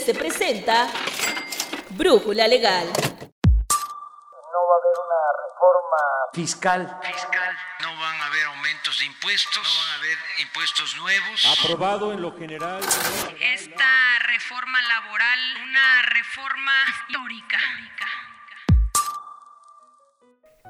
se presenta Brújula Legal. No va a haber una reforma fiscal. fiscal. No van a haber aumentos de impuestos, no van a haber impuestos nuevos. Aprobado en lo general. Esta reforma laboral, una reforma histórica.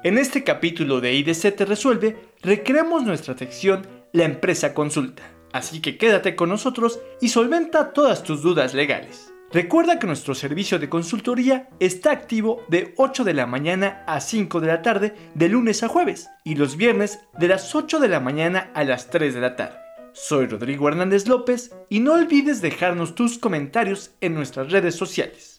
En este capítulo de IDC Te Resuelve, recreamos nuestra sección La empresa consulta. Así que quédate con nosotros y solventa todas tus dudas legales. Recuerda que nuestro servicio de consultoría está activo de 8 de la mañana a 5 de la tarde de lunes a jueves y los viernes de las 8 de la mañana a las 3 de la tarde. Soy Rodrigo Hernández López y no olvides dejarnos tus comentarios en nuestras redes sociales.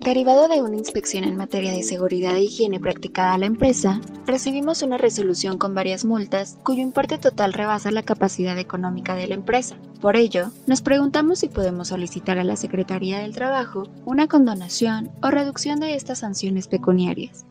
Derivado de una inspección en materia de seguridad e higiene practicada a la empresa, recibimos una resolución con varias multas cuyo importe total rebasa la capacidad económica de la empresa. Por ello, nos preguntamos si podemos solicitar a la Secretaría del Trabajo una condonación o reducción de estas sanciones pecuniarias.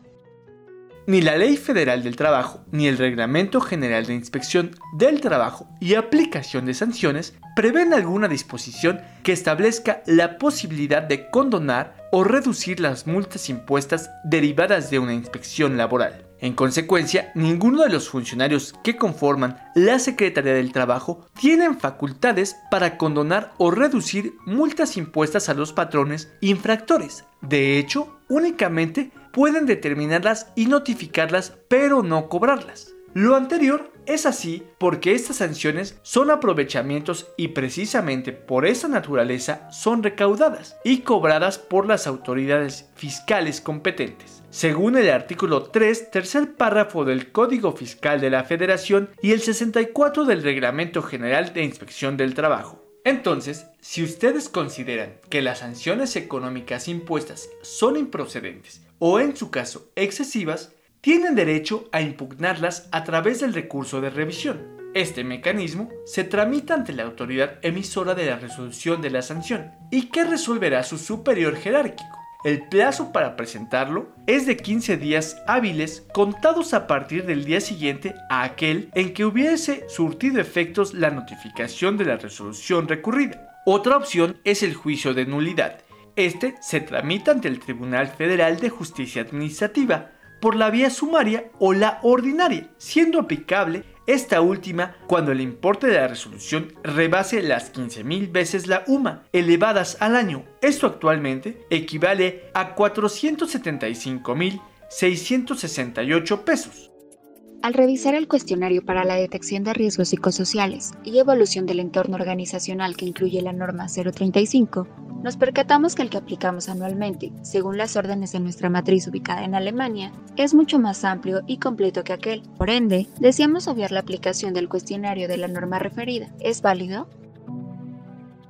Ni la Ley Federal del Trabajo ni el Reglamento General de Inspección del Trabajo y aplicación de sanciones prevén alguna disposición que establezca la posibilidad de condonar o reducir las multas impuestas derivadas de una inspección laboral. En consecuencia, ninguno de los funcionarios que conforman la Secretaría del Trabajo tienen facultades para condonar o reducir multas impuestas a los patrones infractores. De hecho, únicamente pueden determinarlas y notificarlas, pero no cobrarlas. Lo anterior es así porque estas sanciones son aprovechamientos y precisamente por esa naturaleza son recaudadas y cobradas por las autoridades fiscales competentes. Según el artículo 3, tercer párrafo del Código Fiscal de la Federación y el 64 del Reglamento General de Inspección del Trabajo. Entonces, si ustedes consideran que las sanciones económicas impuestas son improcedentes o en su caso excesivas, tienen derecho a impugnarlas a través del recurso de revisión. Este mecanismo se tramita ante la autoridad emisora de la resolución de la sanción y que resolverá su superior jerárquico. El plazo para presentarlo es de 15 días hábiles contados a partir del día siguiente a aquel en que hubiese surtido efectos la notificación de la resolución recurrida. Otra opción es el juicio de nulidad. Este se tramita ante el Tribunal Federal de Justicia Administrativa por la vía sumaria o la ordinaria, siendo aplicable esta última cuando el importe de la resolución rebase las 15.000 veces la UMA, elevadas al año. Esto actualmente equivale a 475.668 pesos. Al revisar el cuestionario para la detección de riesgos psicosociales y evolución del entorno organizacional que incluye la norma 035, nos percatamos que el que aplicamos anualmente, según las órdenes de nuestra matriz ubicada en Alemania, es mucho más amplio y completo que aquel. Por ende, deseamos obviar la aplicación del cuestionario de la norma referida. ¿Es válido?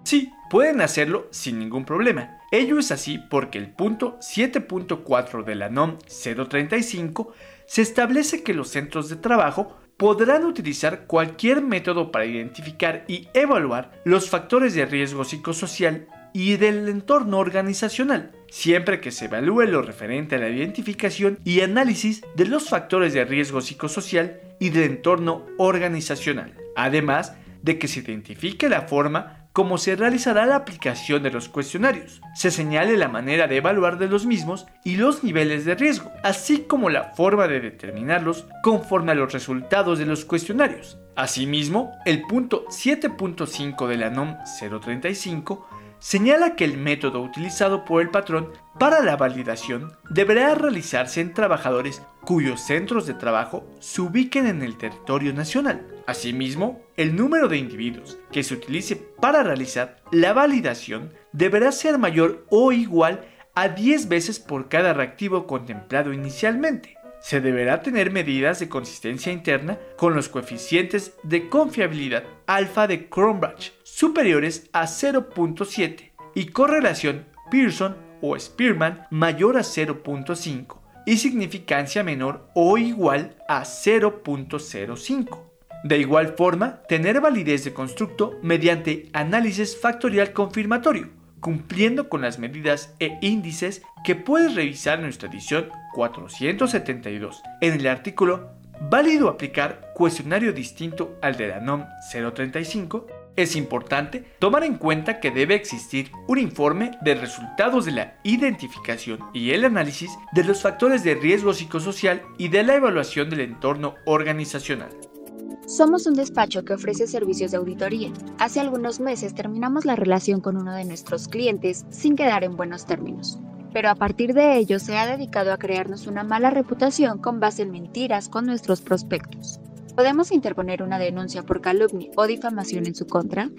Sí, pueden hacerlo sin ningún problema. Ello es así porque el punto 7.4 de la NOM 035 se establece que los centros de trabajo podrán utilizar cualquier método para identificar y evaluar los factores de riesgo psicosocial y del entorno organizacional, siempre que se evalúe lo referente a la identificación y análisis de los factores de riesgo psicosocial y del entorno organizacional, además de que se identifique la forma como se realizará la aplicación de los cuestionarios, se señale la manera de evaluar de los mismos y los niveles de riesgo, así como la forma de determinarlos conforme a los resultados de los cuestionarios. Asimismo, el punto 7.5 de la NOM 035 señala que el método utilizado por el patrón para la validación deberá realizarse en trabajadores cuyos centros de trabajo se ubiquen en el territorio nacional. Asimismo, el número de individuos que se utilice para realizar la validación deberá ser mayor o igual a 10 veces por cada reactivo contemplado inicialmente. Se deberá tener medidas de consistencia interna con los coeficientes de confiabilidad alfa de Cronbach superiores a 0.7 y correlación Pearson o Spearman mayor a 0.5 y significancia menor o igual a 0.05. De igual forma, tener validez de constructo mediante análisis factorial confirmatorio, cumpliendo con las medidas e índices que puedes revisar en nuestra edición 472 en el artículo Válido aplicar cuestionario distinto al de la NOM 035 Es importante tomar en cuenta que debe existir un informe de resultados de la identificación y el análisis de los factores de riesgo psicosocial y de la evaluación del entorno organizacional. Somos un despacho que ofrece servicios de auditoría. Hace algunos meses terminamos la relación con uno de nuestros clientes sin quedar en buenos términos. Pero a partir de ello se ha dedicado a crearnos una mala reputación con base en mentiras con nuestros prospectos. ¿Podemos interponer una denuncia por calumnia o difamación en su contra?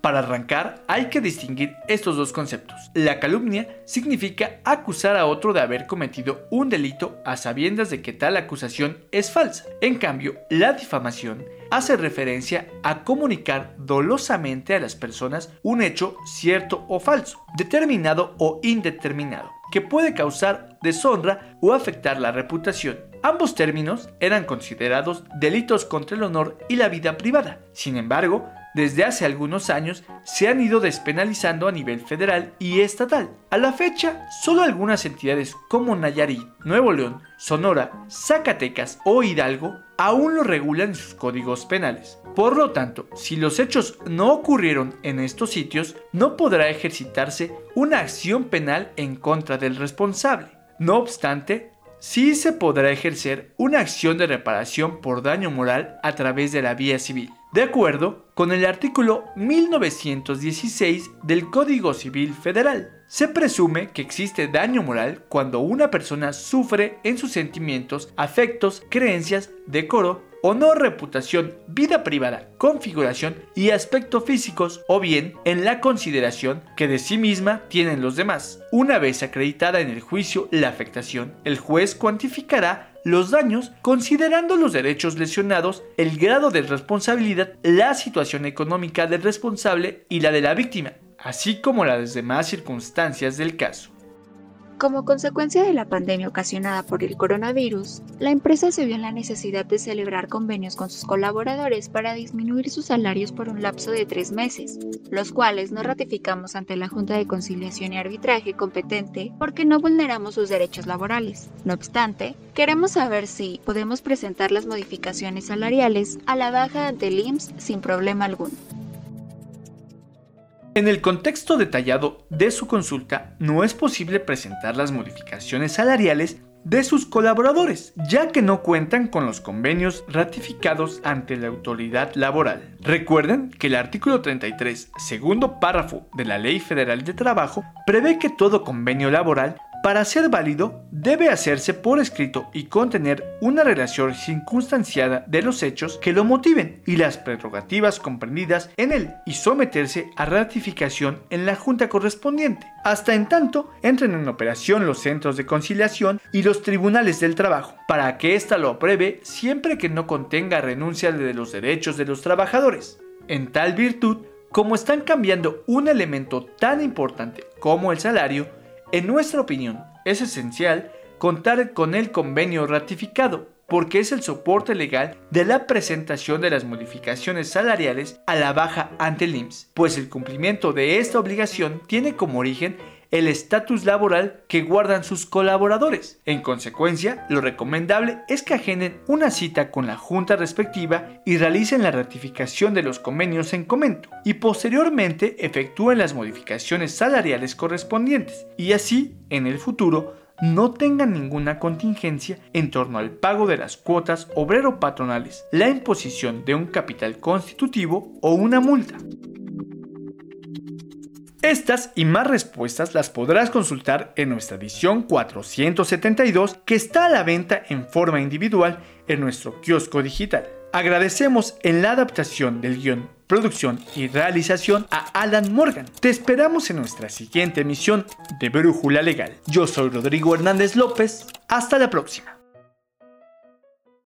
Para arrancar, hay que distinguir estos dos conceptos. La calumnia significa acusar a otro de haber cometido un delito a sabiendas de que tal acusación es falsa. En cambio, la difamación hace referencia a comunicar dolosamente a las personas un hecho cierto o falso, determinado o indeterminado, que puede causar deshonra o afectar la reputación. Ambos términos eran considerados delitos contra el honor y la vida privada. Sin embargo, desde hace algunos años se han ido despenalizando a nivel federal y estatal. A la fecha, solo algunas entidades como Nayarit, Nuevo León, Sonora, Zacatecas o Hidalgo aún lo regulan en sus códigos penales. Por lo tanto, si los hechos no ocurrieron en estos sitios, no podrá ejercitarse una acción penal en contra del responsable. No obstante, sí se podrá ejercer una acción de reparación por daño moral a través de la vía civil de acuerdo con el artículo 1916 del Código Civil Federal. Se presume que existe daño moral cuando una persona sufre en sus sentimientos, afectos, creencias, decoro, honor, reputación, vida privada, configuración y aspecto físicos o bien en la consideración que de sí misma tienen los demás. Una vez acreditada en el juicio la afectación, el juez cuantificará los daños considerando los derechos lesionados, el grado de responsabilidad, la situación económica del responsable y la de la víctima, así como las demás circunstancias del caso. Como consecuencia de la pandemia ocasionada por el coronavirus, la empresa se vio en la necesidad de celebrar convenios con sus colaboradores para disminuir sus salarios por un lapso de tres meses, los cuales no ratificamos ante la Junta de Conciliación y Arbitraje competente porque no vulneramos sus derechos laborales. No obstante, queremos saber si podemos presentar las modificaciones salariales a la baja ante el IMSS sin problema alguno. En el contexto detallado de su consulta, no es posible presentar las modificaciones salariales de sus colaboradores, ya que no cuentan con los convenios ratificados ante la autoridad laboral. Recuerden que el artículo 33, segundo párrafo de la Ley Federal de Trabajo, prevé que todo convenio laboral para ser válido, debe hacerse por escrito y contener una relación circunstanciada de los hechos que lo motiven y las prerrogativas comprendidas en él y someterse a ratificación en la junta correspondiente. Hasta en tanto, entren en operación los centros de conciliación y los tribunales del trabajo, para que ésta lo apruebe siempre que no contenga renuncia de los derechos de los trabajadores. En tal virtud, como están cambiando un elemento tan importante como el salario, en nuestra opinión, es esencial contar con el convenio ratificado, porque es el soporte legal de la presentación de las modificaciones salariales a la baja ante el IMSS, pues el cumplimiento de esta obligación tiene como origen el estatus laboral que guardan sus colaboradores. En consecuencia, lo recomendable es que agenden una cita con la junta respectiva y realicen la ratificación de los convenios en comento y posteriormente efectúen las modificaciones salariales correspondientes y así, en el futuro, no tengan ninguna contingencia en torno al pago de las cuotas obrero-patronales, la imposición de un capital constitutivo o una multa. Estas y más respuestas las podrás consultar en nuestra edición 472 que está a la venta en forma individual en nuestro kiosco digital. Agradecemos en la adaptación del guion, producción y realización a Alan Morgan. Te esperamos en nuestra siguiente emisión de Brújula Legal. Yo soy Rodrigo Hernández López. Hasta la próxima.